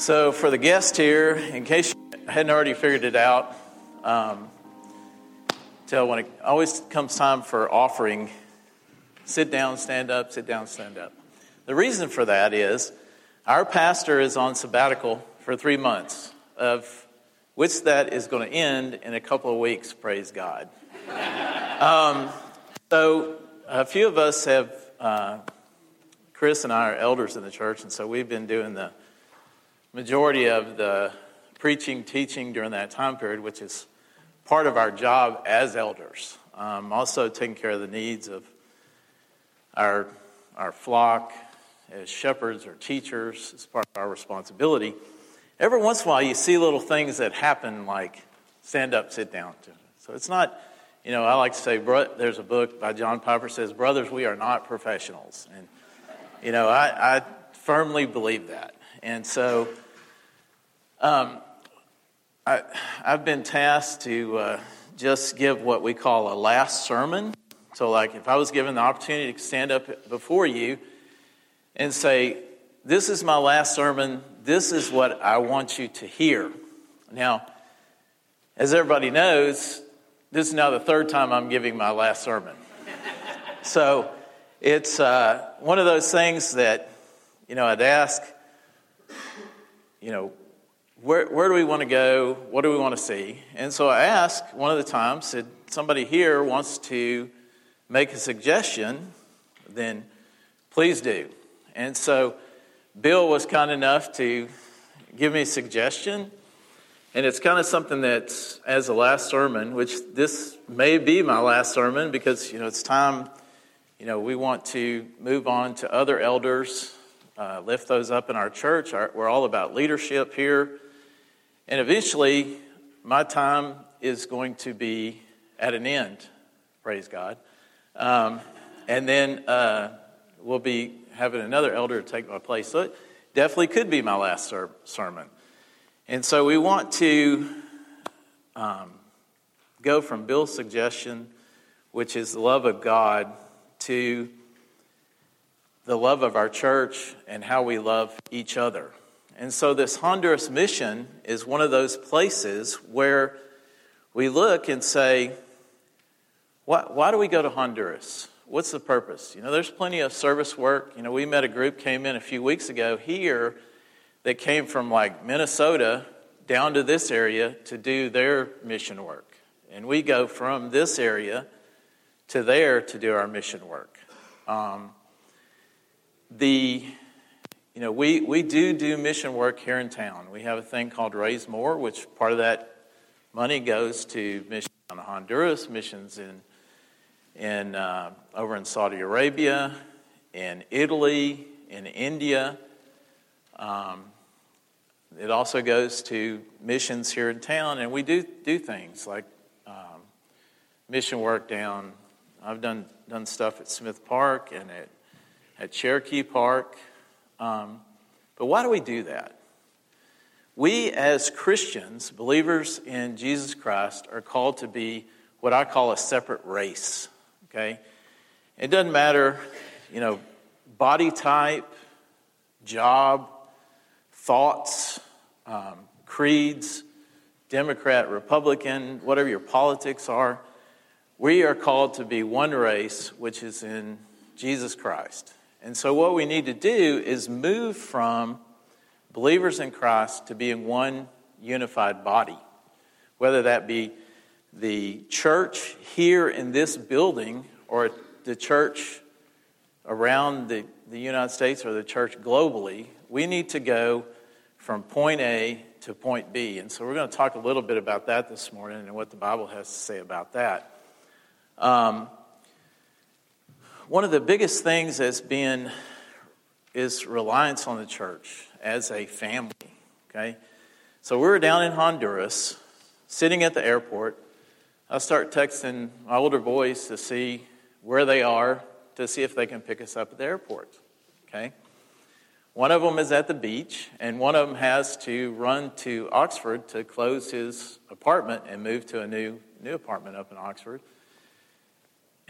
So, for the guest here, in case you hadn't already figured it out, um, tell when it always comes time for offering, sit down, stand up, sit down, stand up. The reason for that is our pastor is on sabbatical for three months, of which that is going to end in a couple of weeks, praise God. um, so, a few of us have, uh, Chris and I are elders in the church, and so we've been doing the majority of the preaching, teaching during that time period, which is part of our job as elders. Um, also, taking care of the needs of our, our flock as shepherds or teachers is part of our responsibility. Every once in a while, you see little things that happen like stand up, sit down. So it's not, you know, I like to say, there's a book by John Piper says, Brothers, we are not professionals. And, you know, I, I firmly believe that. And so um, I, have been tasked to uh, just give what we call a last sermon. So, like, if I was given the opportunity to stand up before you and say, This is my last sermon, this is what I want you to hear. Now, as everybody knows, this is now the third time I'm giving my last sermon. so, it's uh, one of those things that, you know, I'd ask, you know, where, where do we want to go? What do we want to see? And so I asked one of the times, said, somebody here wants to make a suggestion, then please do. And so Bill was kind enough to give me a suggestion. And it's kind of something that's as a last sermon, which this may be my last sermon because, you know, it's time, you know, we want to move on to other elders, uh, lift those up in our church. Our, we're all about leadership here. And eventually, my time is going to be at an end, praise God. Um, and then uh, we'll be having another elder take my place. So it definitely could be my last ser- sermon. And so we want to um, go from Bill's suggestion, which is the love of God, to the love of our church and how we love each other. And so, this Honduras mission is one of those places where we look and say, why, why, do we go to Honduras? What's the purpose? You know, there's plenty of service work. You know, we met a group came in a few weeks ago here that came from like Minnesota down to this area to do their mission work. And we go from this area to there to do our mission work. Um, the you know, we, we do do mission work here in town. We have a thing called Raise More, which part of that money goes to missions in Honduras, missions in, in uh, over in Saudi Arabia, in Italy, in India. Um, it also goes to missions here in town, and we do do things like um, mission work down. I've done done stuff at Smith Park and at at Cherokee Park. Um, but why do we do that? We, as Christians, believers in Jesus Christ, are called to be what I call a separate race. Okay? It doesn't matter, you know, body type, job, thoughts, um, creeds, Democrat, Republican, whatever your politics are. We are called to be one race, which is in Jesus Christ. And so, what we need to do is move from believers in Christ to being one unified body, whether that be the church here in this building or the church around the, the United States or the church globally. We need to go from point A to point B. And so, we're going to talk a little bit about that this morning and what the Bible has to say about that. Um, one of the biggest things that's been is reliance on the church as a family. Okay? So we were down in Honduras, sitting at the airport. I start texting my older boys to see where they are, to see if they can pick us up at the airport. Okay? One of them is at the beach, and one of them has to run to Oxford to close his apartment and move to a new, new apartment up in Oxford.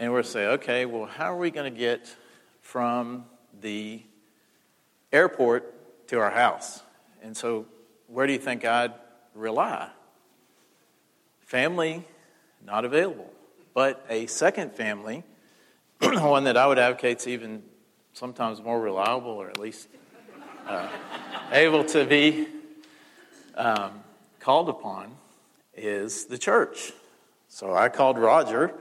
And we're say, okay, well, how are we going to get from the airport to our house? And so, where do you think I'd rely? Family, not available. But a second family, one that I would advocate is even sometimes more reliable or at least uh, able to be um, called upon, is the church. So I called Roger.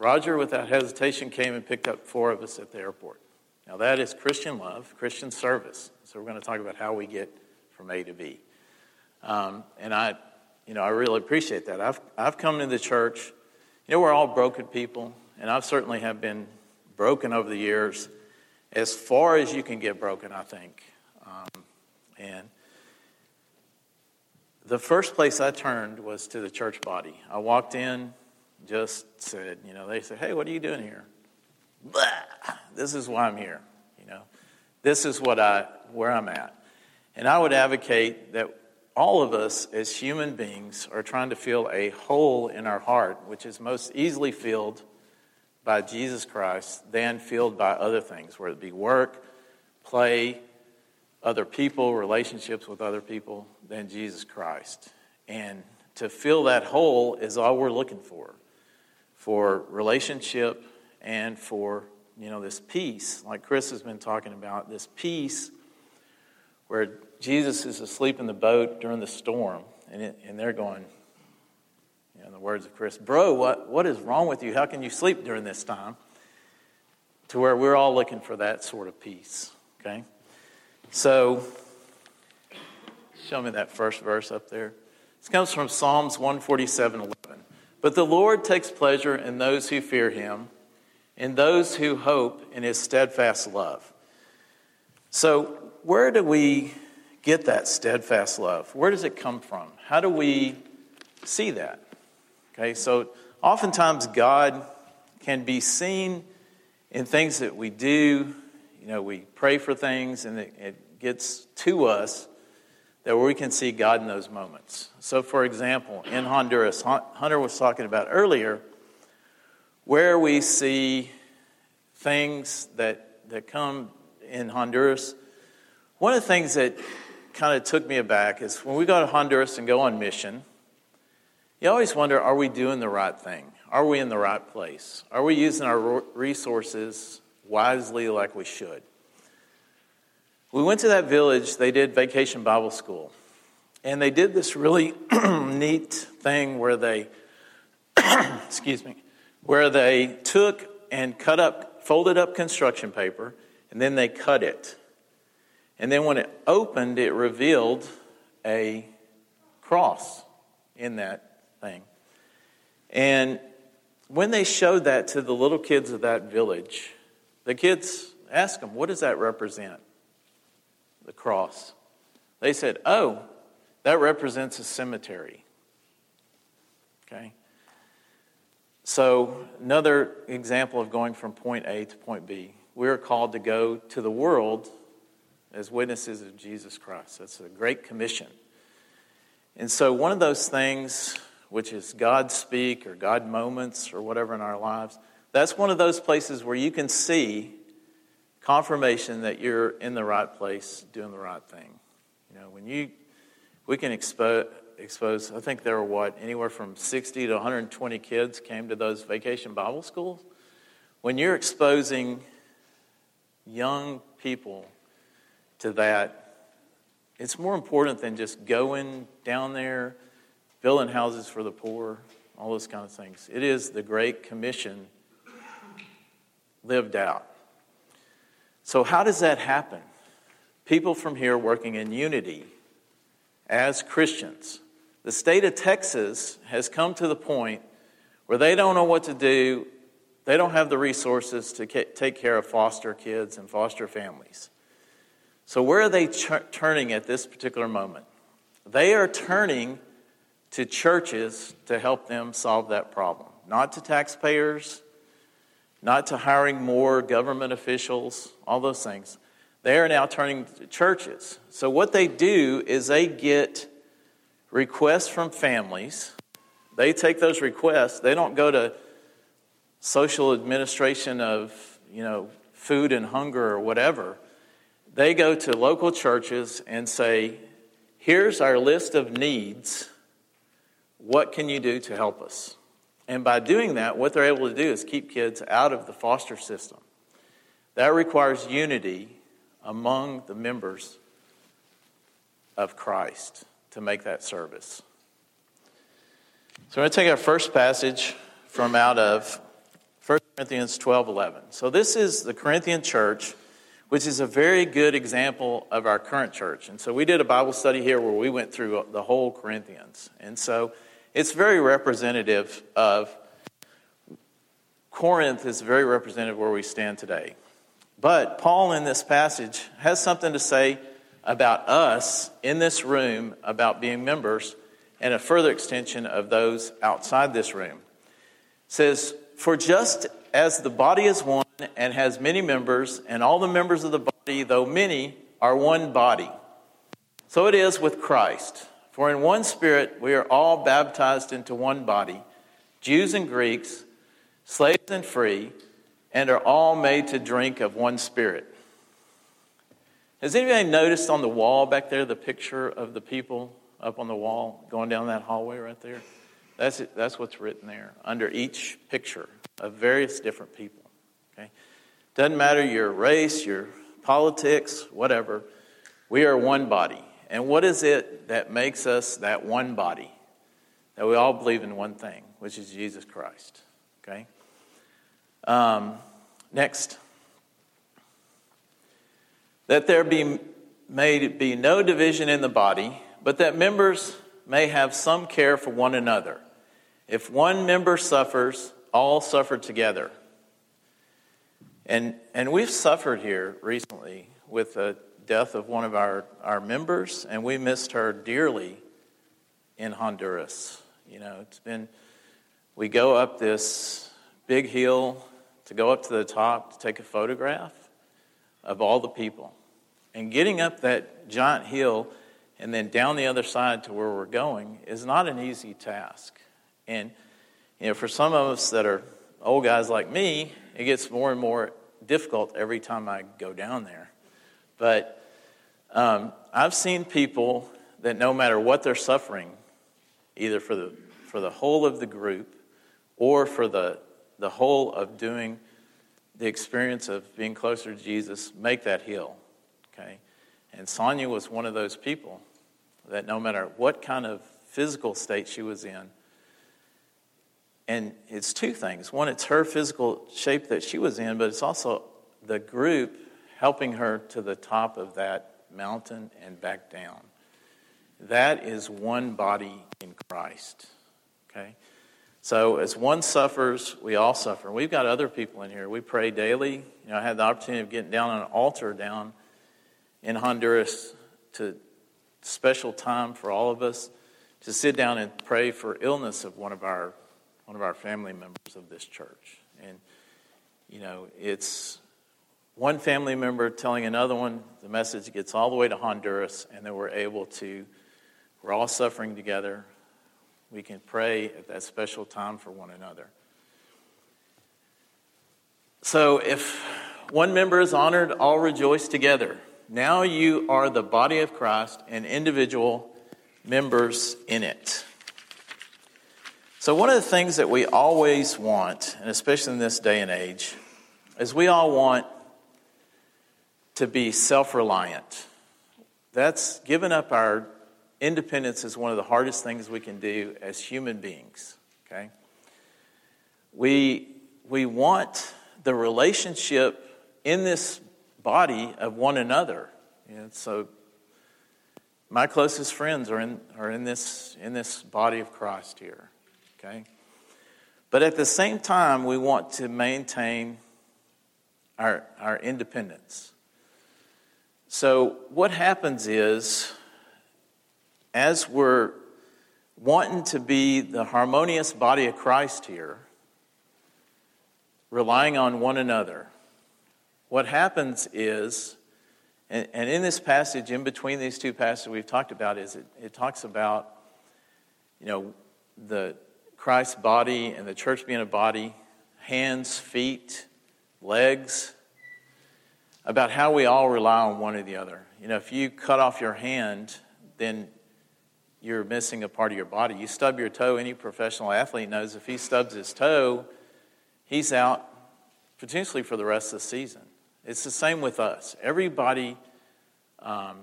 Roger, without hesitation, came and picked up four of us at the airport. Now, that is Christian love, Christian service. So, we're going to talk about how we get from A to B. Um, and I, you know, I really appreciate that. I've, I've come to the church, you know, we're all broken people, and I've certainly have been broken over the years as far as you can get broken, I think. Um, and the first place I turned was to the church body. I walked in, just said, you know, they said, hey, what are you doing here? Blah! This is why I'm here. You know, this is what I, where I'm at. And I would advocate that all of us as human beings are trying to fill a hole in our heart, which is most easily filled by Jesus Christ than filled by other things, whether it be work, play, other people, relationships with other people, than Jesus Christ. And to fill that hole is all we're looking for for relationship and for you know this peace. Like chris has been talking about this peace where jesus is asleep in the boat during the storm. And, it, and they're going you know, in the words of chris bro what, what is wrong with you? How can you sleep during this time? To where we're all looking for that sort of peace okay? So show me that first verse up there. This comes from psalms 147 11 but the Lord takes pleasure in those who fear him, in those who hope in his steadfast love. So, where do we get that steadfast love? Where does it come from? How do we see that? Okay, so oftentimes God can be seen in things that we do. You know, we pray for things and it, it gets to us that we can see God in those moments. So, for example, in Honduras, Hunter was talking about earlier, where we see things that, that come in Honduras. One of the things that kind of took me aback is when we go to Honduras and go on mission, you always wonder are we doing the right thing? Are we in the right place? Are we using our resources wisely like we should? We went to that village, they did vacation Bible school. And they did this really neat thing where they, excuse me, where they took and cut up, folded up construction paper, and then they cut it. And then when it opened, it revealed a cross in that thing. And when they showed that to the little kids of that village, the kids asked them, What does that represent? The cross. They said, Oh, that represents a cemetery. Okay? So, another example of going from point A to point B. We are called to go to the world as witnesses of Jesus Christ. That's a great commission. And so, one of those things, which is God speak or God moments or whatever in our lives, that's one of those places where you can see confirmation that you're in the right place, doing the right thing. You know, when you, we can expose, expose, I think there were what, anywhere from 60 to 120 kids came to those vacation Bible schools. When you're exposing young people to that, it's more important than just going down there, building houses for the poor, all those kind of things. It is the Great Commission lived out. So, how does that happen? People from here working in unity as Christians. The state of Texas has come to the point where they don't know what to do. They don't have the resources to take care of foster kids and foster families. So, where are they ch- turning at this particular moment? They are turning to churches to help them solve that problem, not to taxpayers, not to hiring more government officials, all those things. They are now turning to churches. So, what they do is they get requests from families. They take those requests, they don't go to social administration of, you know, food and hunger or whatever. They go to local churches and say, here's our list of needs. What can you do to help us? And by doing that, what they're able to do is keep kids out of the foster system. That requires unity among the members of Christ to make that service. So we're going to take our first passage from out of 1 Corinthians 12 11. So this is the Corinthian church, which is a very good example of our current church. And so we did a Bible study here where we went through the whole Corinthians. And so it's very representative of Corinth is very representative where we stand today. But Paul in this passage has something to say about us in this room about being members and a further extension of those outside this room. It says, For just as the body is one and has many members, and all the members of the body, though many, are one body, so it is with Christ. For in one spirit we are all baptized into one body, Jews and Greeks, slaves and free and are all made to drink of one spirit. Has anybody noticed on the wall back there the picture of the people up on the wall going down that hallway right there? That's, it, that's what's written there under each picture of various different people. Okay? Doesn't matter your race, your politics, whatever. We are one body. And what is it that makes us that one body? That we all believe in one thing, which is Jesus Christ. Okay? Um, next. That there be may be no division in the body, but that members may have some care for one another. If one member suffers, all suffer together. And, and we've suffered here recently with the death of one of our, our members, and we missed her dearly in Honduras. You know, it's been, we go up this big hill to go up to the top to take a photograph of all the people. And getting up that giant hill and then down the other side to where we're going is not an easy task. And you know, for some of us that are old guys like me, it gets more and more difficult every time I go down there. But um, I've seen people that no matter what they're suffering, either for the for the whole of the group or for the the whole of doing the experience of being closer to Jesus, make that hill. Okay? And Sonia was one of those people that no matter what kind of physical state she was in, and it's two things. One, it's her physical shape that she was in, but it's also the group helping her to the top of that mountain and back down. That is one body in Christ. Okay? So as one suffers, we all suffer. We've got other people in here. We pray daily. You know, I had the opportunity of getting down on an altar down in Honduras to special time for all of us to sit down and pray for illness of one of our one of our family members of this church. And you know, it's one family member telling another one the message gets all the way to Honduras and then we're able to we're all suffering together we can pray at that special time for one another. So, if one member is honored, all rejoice together. Now you are the body of Christ and individual members in it. So, one of the things that we always want, and especially in this day and age, is we all want to be self reliant. That's given up our independence is one of the hardest things we can do as human beings, okay? We, we want the relationship in this body of one another. Know, so my closest friends are in, are in, this, in this body of Christ here, okay? But at the same time, we want to maintain our, our independence. So what happens is as we're wanting to be the harmonious body of Christ here, relying on one another, what happens is, and, and, in this passage, in between these two passages we've talked about, is it, it talks about, you know, the Christ's body and the church being a body, hands, feet, legs, about how we all rely on one or the other. You know, if you cut off your hand, then you're missing a part of your body. You stub your toe, any professional athlete knows if he stubs his toe, he's out potentially for the rest of the season. It's the same with us. Everybody um,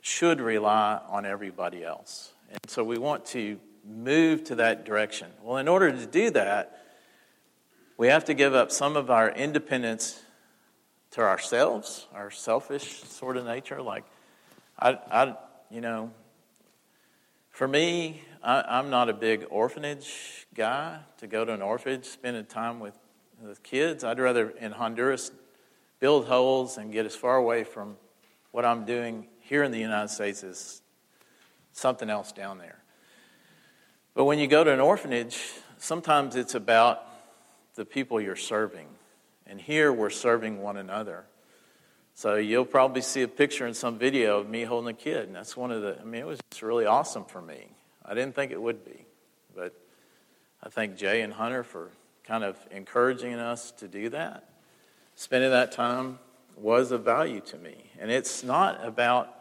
should rely on everybody else. And so we want to move to that direction. Well, in order to do that, we have to give up some of our independence to ourselves, our selfish sort of nature. Like, I, I you know, for me, I, am not a big orphanage guy to go to an orphanage, spending time with, with kids. I'd rather in Honduras build holes and get as far away from what I'm doing here in the United States as something else down there. But when you go to an orphanage, sometimes it's about the people you're serving. And here we're serving one another. So you'll probably see a picture in some video of me holding a kid. And that's one of the, I mean, it was just really awesome for me. I didn't think it would be. But I thank Jay and Hunter for kind of encouraging us to do that. Spending that time was of value to me. And it's not about,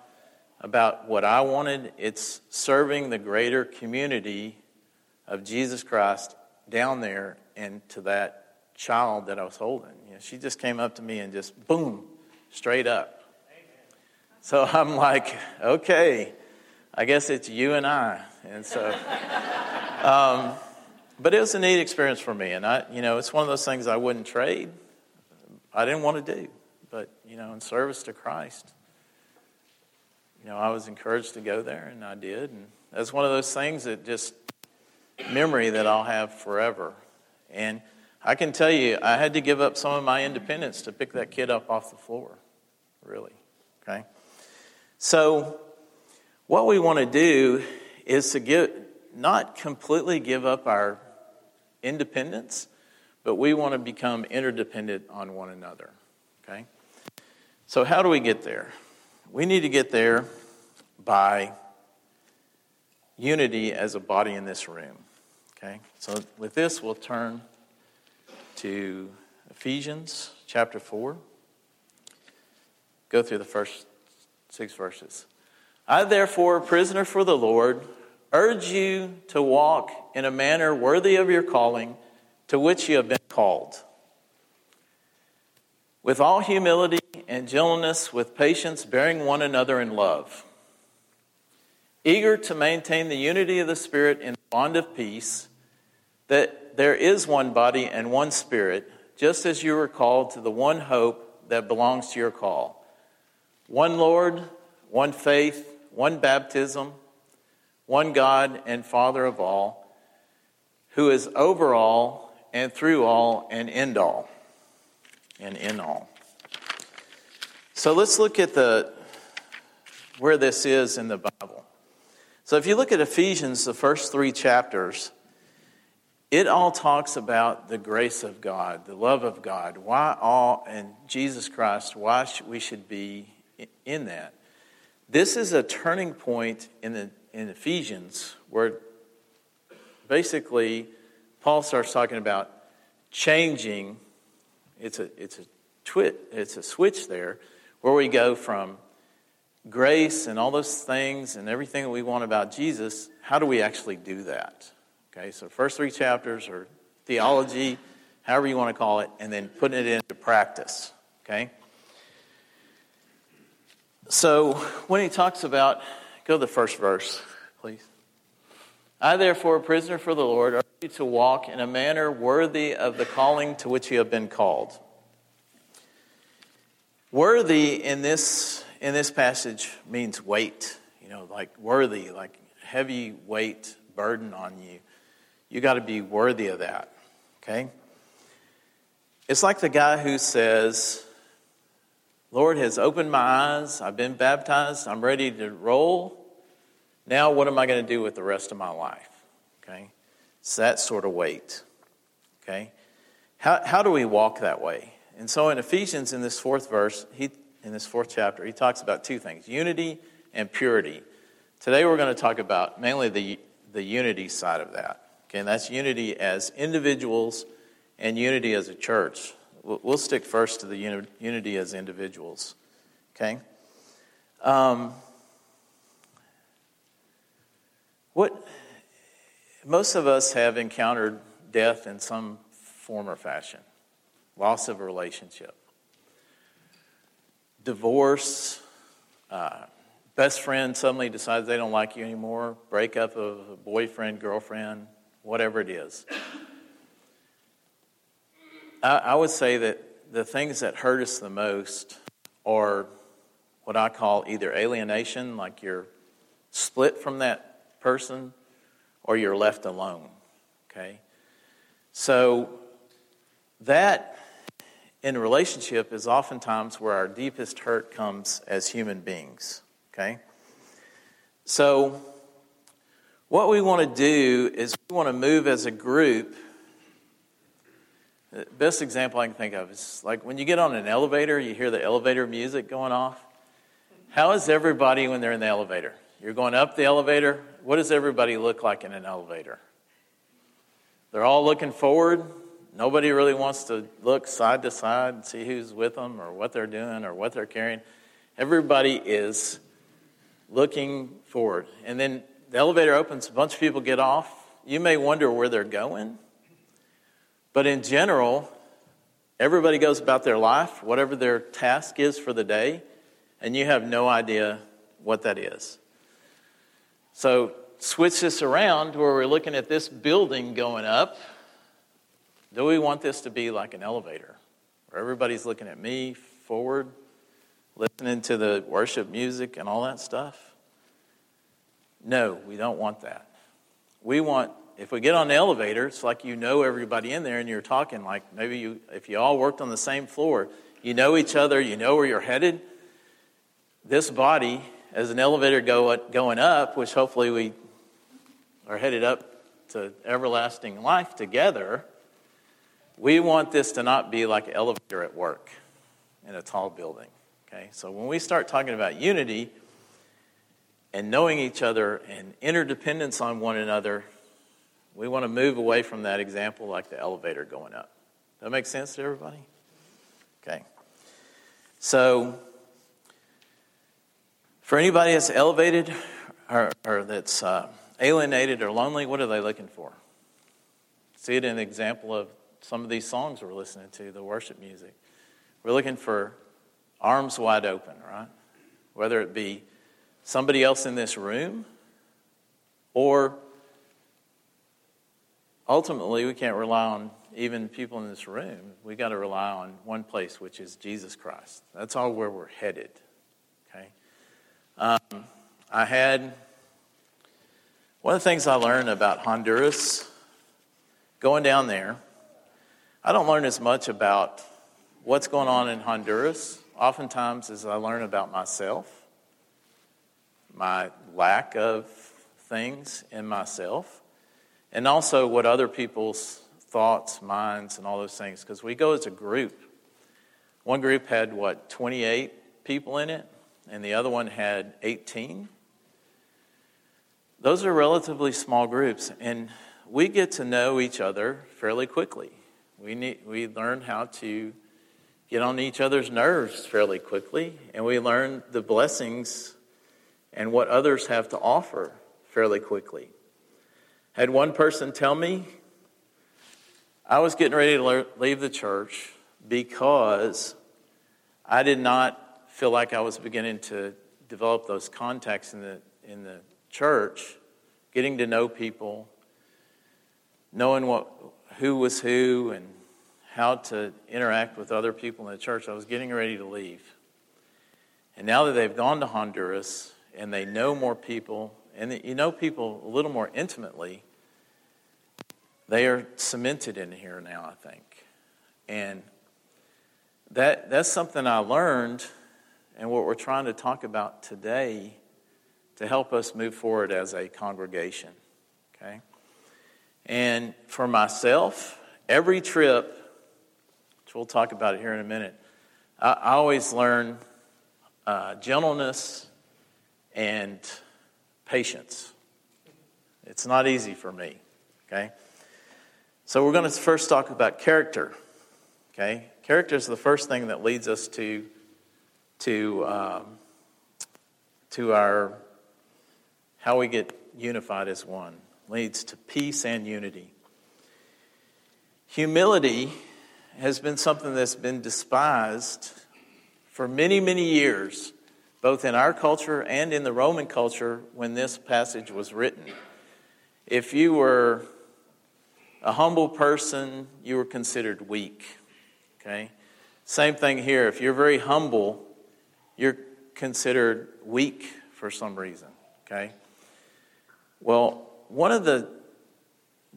about what I wanted, it's serving the greater community of Jesus Christ down there and to that child that I was holding. You know, she just came up to me and just boom, straight up. So I'm like, okay, I guess it's you and I. And so, um, but it was a neat experience for me. And I, you know, it's one of those things I wouldn't trade. I didn't want to do, but, you know, in service to Christ, you know, I was encouraged to go there and I did. And that's one of those things that just memory that I'll have forever. And I can tell you, I had to give up some of my independence to pick that kid up off the floor. Really. Okay? So, what we want to do is to give, not completely give up our independence, but we want to become interdependent on one another. Okay? So, how do we get there? We need to get there by unity as a body in this room. Okay? So, with this, we'll turn to Ephesians chapter 4. Go through the first six verses. I, therefore, prisoner for the Lord, urge you to walk in a manner worthy of your calling to which you have been called. With all humility and gentleness, with patience, bearing one another in love. Eager to maintain the unity of the Spirit in the bond of peace, that there is one body and one spirit, just as you were called to the one hope that belongs to your call. One Lord, one faith, one baptism, one God and Father of all, who is over all and through all and in all. And in all. So let's look at the where this is in the Bible. So if you look at Ephesians, the first three chapters, it all talks about the grace of God, the love of God, why all, and Jesus Christ, why we should be in that. This is a turning point in, the, in Ephesians where basically Paul starts talking about changing. It's a, it's a, twit, it's a switch there where we go from grace and all those things and everything that we want about Jesus. How do we actually do that? Okay, so first three chapters are theology, however you want to call it, and then putting it into practice. Okay? So when he talks about, go to the first verse, please. I, therefore, a prisoner for the Lord, urge you to walk in a manner worthy of the calling to which you have been called. Worthy in this in this passage means weight, you know, like worthy, like heavy weight burden on you. You got to be worthy of that. Okay? It's like the guy who says, Lord has opened my eyes. I've been baptized. I'm ready to roll. Now, what am I going to do with the rest of my life? Okay? It's that sort of weight. Okay? How, how do we walk that way? And so in Ephesians, in this fourth verse, he, in this fourth chapter, he talks about two things unity and purity. Today, we're going to talk about mainly the, the unity side of that. Okay, and that's unity as individuals and unity as a church. We'll stick first to the unity as individuals. Okay? Um, what most of us have encountered death in some form or fashion loss of a relationship, divorce, uh, best friend suddenly decides they don't like you anymore, breakup of a boyfriend, girlfriend, whatever it is. I, I would say that the things that hurt us the most are what I call either alienation, like you're split from that person, or you're left alone. Okay? So, that in relationship is oftentimes where our deepest hurt comes as human beings. Okay? So, what we want to do is we want to move as a group. The best example I can think of is like when you get on an elevator, you hear the elevator music going off. How is everybody when they're in the elevator? You're going up the elevator. What does everybody look like in an elevator? They're all looking forward. Nobody really wants to look side to side and see who's with them or what they're doing or what they're carrying. Everybody is looking forward. And then the elevator opens, a bunch of people get off. You may wonder where they're going. But in general, everybody goes about their life, whatever their task is for the day, and you have no idea what that is. So, switch this around where we're looking at this building going up. Do we want this to be like an elevator where everybody's looking at me forward, listening to the worship music and all that stuff? No, we don't want that. We want, if we get on the elevator, it's like you know everybody in there and you're talking like maybe you, if you all worked on the same floor, you know each other, you know where you're headed. This body, as an elevator go, going up, which hopefully we are headed up to everlasting life together, we want this to not be like an elevator at work in a tall building. Okay, so when we start talking about unity and knowing each other and interdependence on one another, we want to move away from that example like the elevator going up. Does that make sense to everybody? Okay. So, for anybody that's elevated or, or that's uh, alienated or lonely, what are they looking for? See it in an example of some of these songs we're listening to, the worship music. We're looking for arms wide open, right? Whether it be somebody else in this room or ultimately we can't rely on even people in this room. We got to rely on one place, which is Jesus Christ. That's all where we're headed. Okay. Um, I had one of the things I learned about Honduras going down there I don't learn as much about what's going on in Honduras, oftentimes, as I learn about myself, my lack of things in myself, and also what other people's thoughts, minds, and all those things, because we go as a group. One group had, what, 28 people in it, and the other one had 18. Those are relatively small groups, and we get to know each other fairly quickly. We, need, we learn how to get on each other's nerves fairly quickly, and we learn the blessings and what others have to offer fairly quickly. Had one person tell me, I was getting ready to leave the church because I did not feel like I was beginning to develop those contacts in the, in the church, getting to know people, knowing what, who was who and how to interact with other people in the church. I was getting ready to leave. And now that they've gone to Honduras and they know more people, and you know people a little more intimately, they are cemented in here now, I think. And that, that's something I learned, and what we're trying to talk about today to help us move forward as a congregation. Okay? And for myself, every trip, which we'll talk about it here in a minute, I, I always learn uh, gentleness and patience. It's not easy for me, okay? So we're going to first talk about character, okay? Character is the first thing that leads us to, to, um, to our, how we get unified as one, leads to peace and unity. Humility has been something that's been despised for many, many years, both in our culture and in the Roman culture when this passage was written. If you were a humble person, you were considered weak. Okay? Same thing here. If you're very humble, you're considered weak for some reason. Okay? Well, one of the,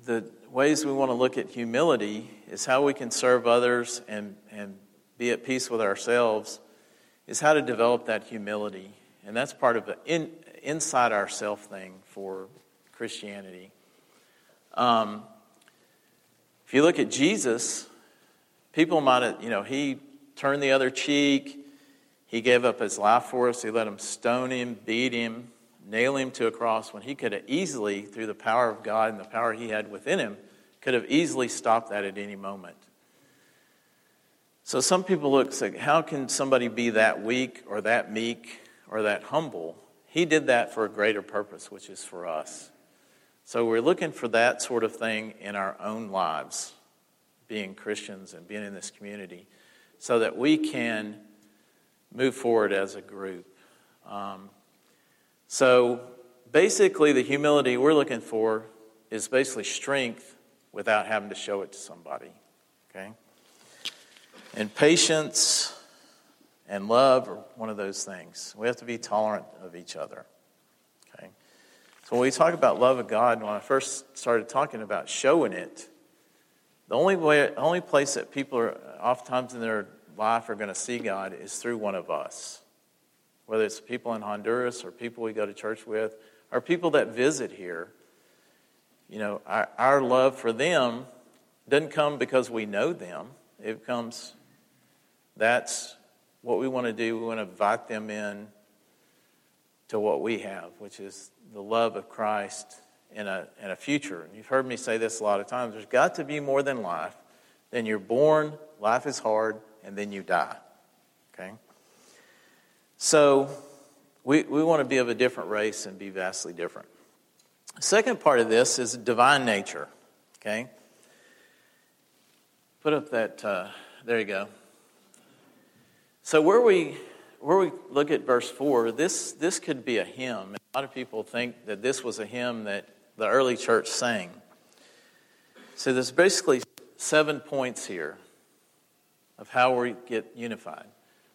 the ways we want to look at humility is how we can serve others and, and be at peace with ourselves, is how to develop that humility. And that's part of the in, inside ourself thing for Christianity. Um, if you look at Jesus, people might have, you know, he turned the other cheek. He gave up his life for us. He let them stone him, beat him, nail him to a cross when he could have easily, through the power of God and the power he had within him, could have easily stopped that at any moment. So some people look say, how can somebody be that weak or that meek or that humble? He did that for a greater purpose, which is for us. So we're looking for that sort of thing in our own lives, being Christians and being in this community, so that we can move forward as a group. Um, so basically, the humility we're looking for is basically strength without having to show it to somebody. Okay? And patience and love are one of those things. We have to be tolerant of each other. Okay? So when we talk about love of God, when I first started talking about showing it, the only way, only place that people are oftentimes in their life are going to see God is through one of us. Whether it's people in Honduras or people we go to church with or people that visit here. You know, our, our love for them doesn't come because we know them. It comes, that's what we want to do. We want to invite them in to what we have, which is the love of Christ in a, in a future. And you've heard me say this a lot of times. There's got to be more than life. Then you're born, life is hard, and then you die. Okay? So we, we want to be of a different race and be vastly different. Second part of this is divine nature. Okay? Put up that, uh, there you go. So where we where we look at verse 4, this, this could be a hymn. A lot of people think that this was a hymn that the early church sang. So there's basically seven points here of how we get unified.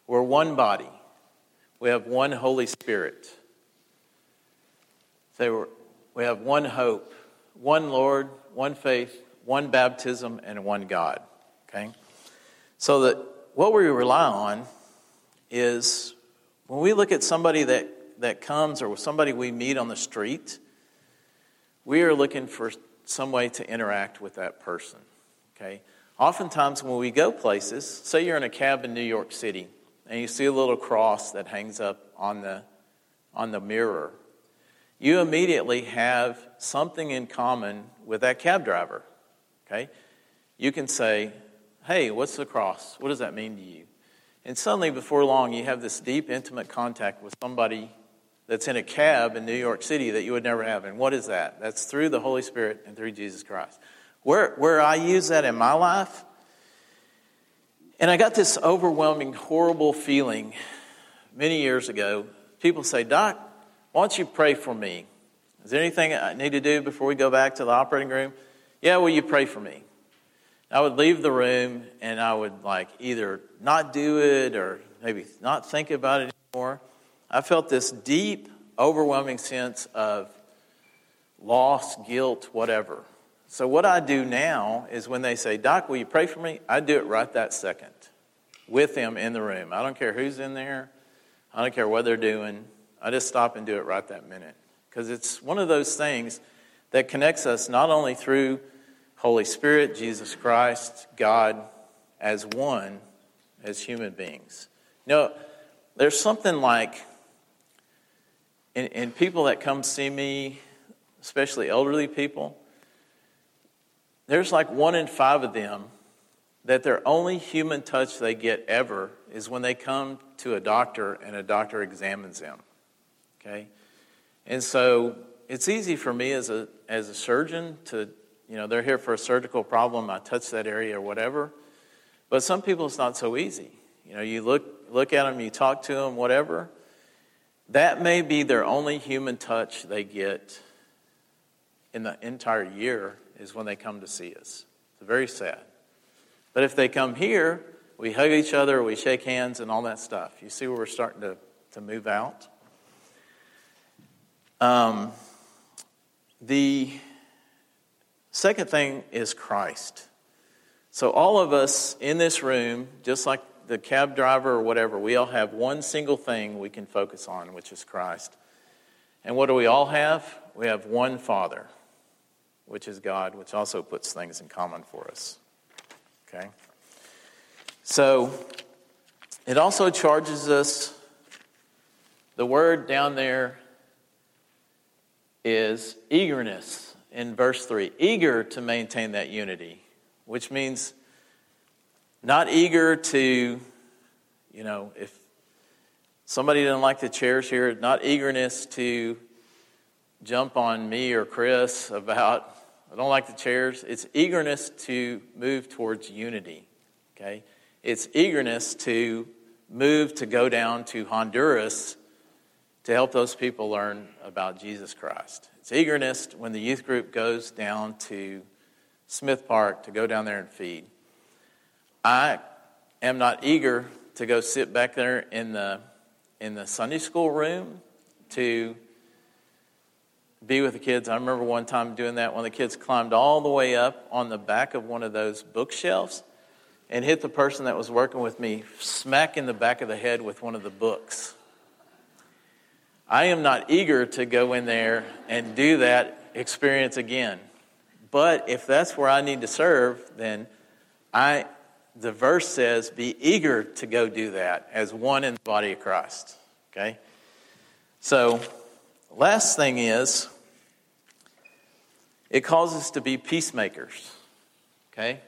We're one body. We have one Holy Spirit. So we have one hope, one Lord, one faith, one baptism, and one God. Okay? So that what we rely on is when we look at somebody that, that comes or somebody we meet on the street, we are looking for some way to interact with that person. Okay? Oftentimes, when we go places, say you're in a cab in New York City and you see a little cross that hangs up on the, on the mirror, you immediately have something in common with that cab driver. Okay? You can say, Hey, what's the cross? What does that mean to you? And suddenly, before long, you have this deep, intimate contact with somebody that's in a cab in New York City that you would never have. And what is that? That's through the Holy Spirit and through Jesus Christ. Where, where I use that in my life, and I got this overwhelming, horrible feeling many years ago. People say, Doc, why don't you pray for me? Is there anything I need to do before we go back to the operating room? Yeah, will you pray for me? I would leave the room and I would like either not do it or maybe not think about it anymore. I felt this deep, overwhelming sense of loss, guilt, whatever. So, what I do now is when they say, Doc, will you pray for me? I do it right that second with them in the room. I don't care who's in there, I don't care what they're doing. I just stop and do it right that minute. Because it's one of those things that connects us not only through Holy Spirit, Jesus Christ, God as one, as human beings. You know, there's something like, in, people that come see me, especially elderly people, there's like one in five of them that their only human touch they get ever is when they come to a doctor and a doctor examines them. Okay? And so it's easy for me as a, as a surgeon to, you know, they're here for a surgical problem, I touch that area or whatever. But some people, it's not so easy. You know, you look, look at them, you talk to them, whatever. That may be their only human touch they get in the entire year is when they come to see us. It's very sad. But if they come here, we hug each other, we shake hands, and all that stuff. You see where we're starting to, to move out? Um, the second thing is Christ. So, all of us in this room, just like the cab driver or whatever, we all have one single thing we can focus on, which is Christ. And what do we all have? We have one Father, which is God, which also puts things in common for us. Okay? So, it also charges us, the word down there is eagerness in verse 3. Eager to maintain that unity, which means not eager to, you know, if somebody didn't like the chairs here, not eagerness to jump on me or Chris about, I don't like the chairs. It's eagerness to move towards unity, okay? It's eagerness to move to go down to Honduras to help those people learn about Jesus Christ. It's eagerness when the youth group goes down to Smith Park to go down there and feed. I am not eager to go sit back there in the in the Sunday school room to be with the kids. I remember one time doing that when the kids climbed all the way up on the back of one of those bookshelves and hit the person that was working with me smack in the back of the head with one of the books. I am not eager to go in there and do that experience again. But if that's where I need to serve, then I the verse says be eager to go do that as one in the body of Christ. Okay? So, last thing is it calls us to be peacemakers. Okay?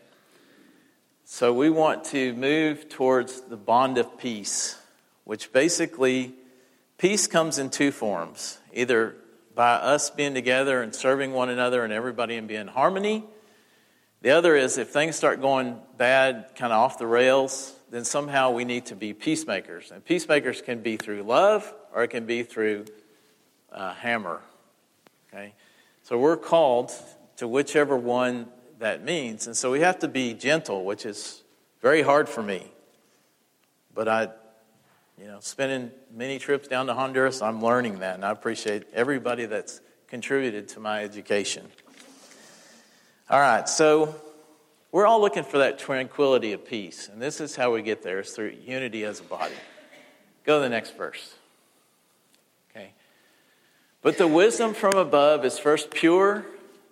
So we want to move towards the bond of peace, which basically Peace comes in two forms either by us being together and serving one another and everybody and being in harmony. The other is if things start going bad, kind of off the rails, then somehow we need to be peacemakers. And peacemakers can be through love or it can be through uh, hammer. Okay? So we're called to whichever one that means. And so we have to be gentle, which is very hard for me. But I you know, spending many trips down to Honduras, I'm learning that, and I appreciate everybody that's contributed to my education. All right, so we're all looking for that tranquility of peace, and this is how we get there: is through unity as a body. Go to the next verse. Okay. But the wisdom from above is first pure,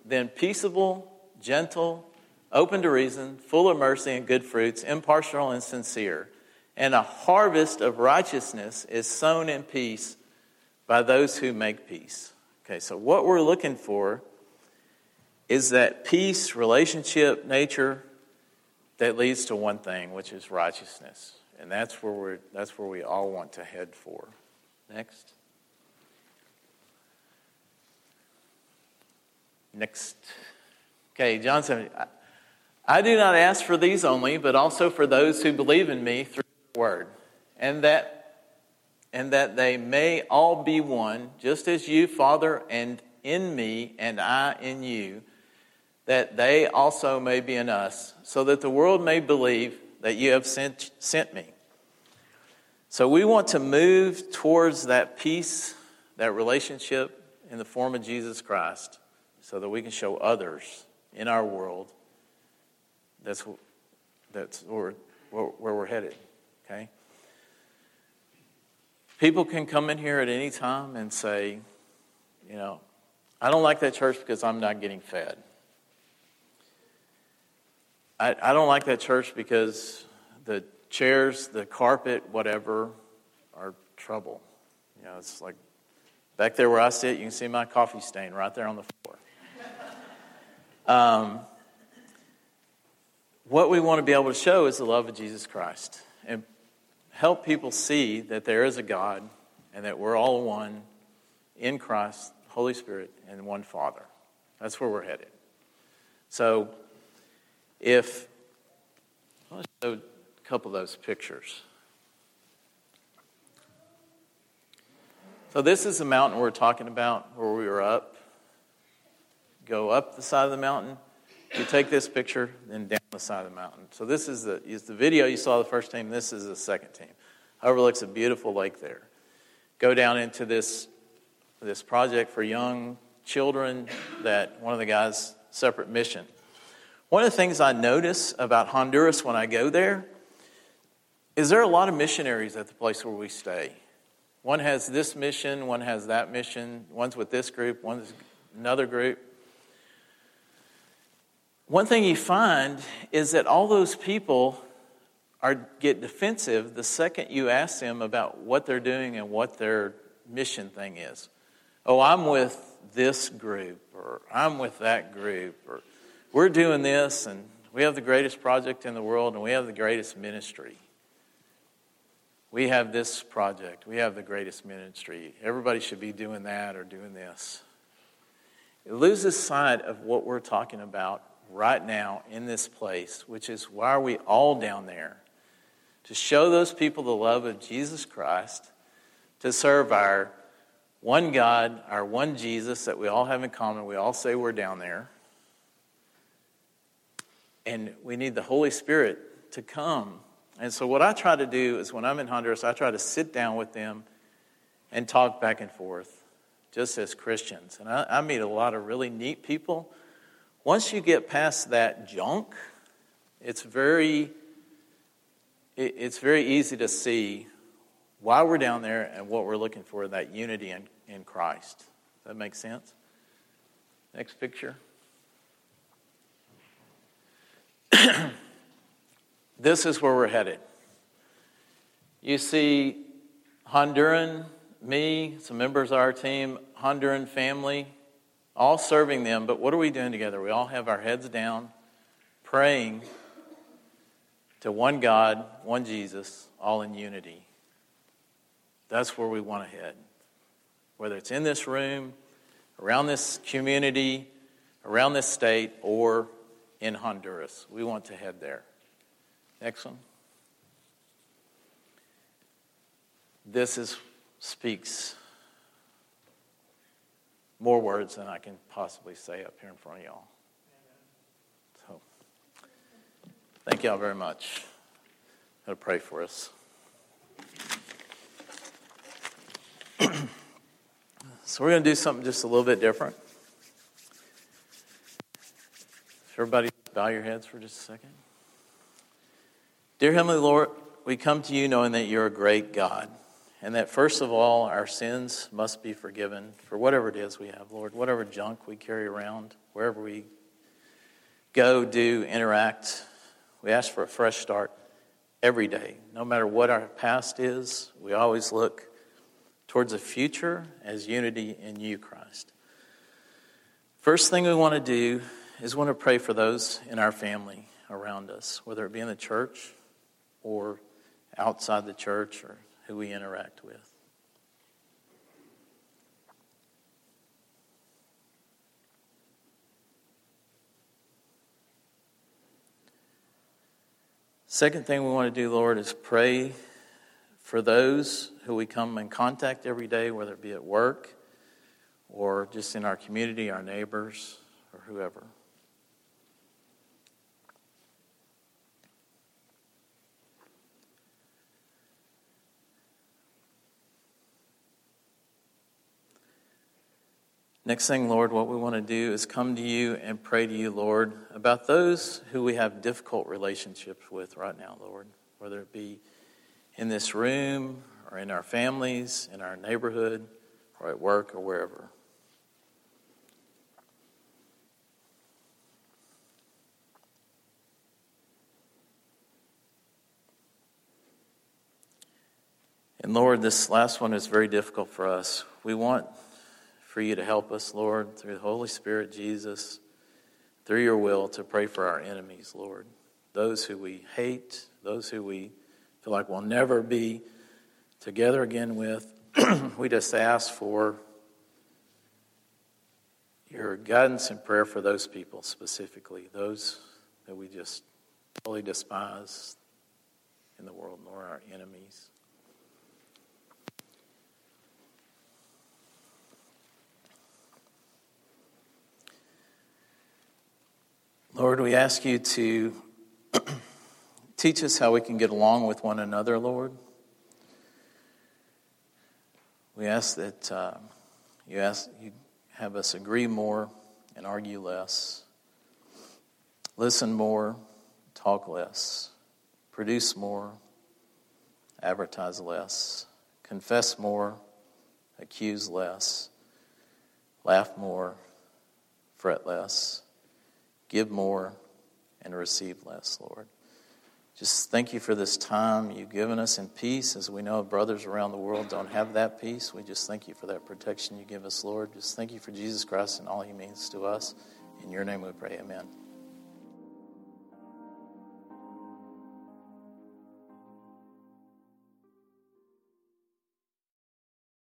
then peaceable, gentle, open to reason, full of mercy and good fruits, impartial and sincere and a harvest of righteousness is sown in peace by those who make peace. Okay, so what we're looking for is that peace, relationship, nature that leads to one thing, which is righteousness. And that's where we're that's where we all want to head for. Next. Next. Okay, John 7. I do not ask for these only, but also for those who believe in me through word, and that and that they may all be one, just as you, Father, and in me, and I in you, that they also may be in us, so that the world may believe that you have sent, sent me. So we want to move towards that peace, that relationship in the form of Jesus Christ, so that we can show others in our world that's, that's where, where we're headed. Okay? People can come in here at any time and say, you know, I don't like that church because I'm not getting fed. I, I don't like that church because the chairs, the carpet, whatever, are trouble. You know, it's like back there where I sit, you can see my coffee stain right there on the floor. Um, what we want to be able to show is the love of Jesus Christ and help people see that there is a God and that we're all one in Christ, Holy Spirit, and one Father. That's where we're headed. So, if let's show a couple of those pictures. So, this is the mountain we're talking about where we were up. Go up the side of the mountain. You take this picture, then down the side of the mountain. So, this is the, is the video you saw the first team. This is the second team. Overlooks a beautiful lake there. Go down into this, this project for young children that one of the guys, separate mission. One of the things I notice about Honduras when I go there is there are a lot of missionaries at the place where we stay. One has this mission, one has that mission, one's with this group, one's another group. One thing you find is that all those people are get defensive the second you ask them about what they're doing and what their mission thing is. Oh, I'm with this group, or I'm with that group, or we're doing this, and we have the greatest project in the world, and we have the greatest ministry. We have this project, we have the greatest ministry. Everybody should be doing that or doing this. It loses sight of what we're talking about right now in this place, which is why are we all down there? To show those people the love of Jesus Christ, to serve our one God, our one Jesus that we all have in common. We all say we're down there and we need the Holy Spirit to come. And so, what I try to do is when I'm in Honduras, I try to sit down with them and talk back and forth, just as Christians. And I, I meet a lot of really neat people. Once you get past that junk, it's very, it's very easy to see why we're down there and what we're looking for that unity in, in Christ. Does that make sense? Next picture. this is where we're headed. You see Honduran, me, some members of our team, Honduran family, all serving them, but what are we doing together? We all have our heads down, praying to one God, one Jesus, all in unity. That's where we want to head. Whether it's in this room, around this community, around this state, or in Honduras. We want to head there. Next one. This is speaks more words than I can possibly say up here in front of y'all. So, thank y'all very much. I'm going to pray for us. so, we're going to do something just a little bit different. Everybody, bow your heads for just a second. Dear Heavenly Lord, we come to you knowing that you're a great God, and that first of all, our sins must be forgiven for whatever it is we have, Lord, whatever junk we carry around, wherever we go, do, interact. We ask for a fresh start every day. No matter what our past is, we always look towards a future as unity in you, Christ. First thing we want to do is want to pray for those in our family around us, whether it be in the church or outside the church or who we interact with. Second thing we want to do, Lord, is pray for those who we come in contact every day, whether it be at work or just in our community, our neighbors, or whoever. Next thing, Lord, what we want to do is come to you and pray to you, Lord, about those who we have difficult relationships with right now, Lord, whether it be in this room or in our families, in our neighborhood, or at work or wherever. And Lord, this last one is very difficult for us. We want for you to help us, Lord, through the Holy Spirit, Jesus, through your will, to pray for our enemies, Lord. Those who we hate, those who we feel like we'll never be together again with. we just ask for your guidance and prayer for those people specifically, those that we just totally despise in the world, nor our enemies. Lord, we ask you to teach us how we can get along with one another, Lord. We ask that uh, you ask you have us agree more and argue less, listen more, talk less, produce more, advertise less, confess more, accuse less, laugh more, fret less give more, and receive less, Lord. Just thank you for this time you've given us in peace. As we know, brothers around the world don't have that peace. We just thank you for that protection you give us, Lord. Just thank you for Jesus Christ and all he means to us. In your name we pray, amen.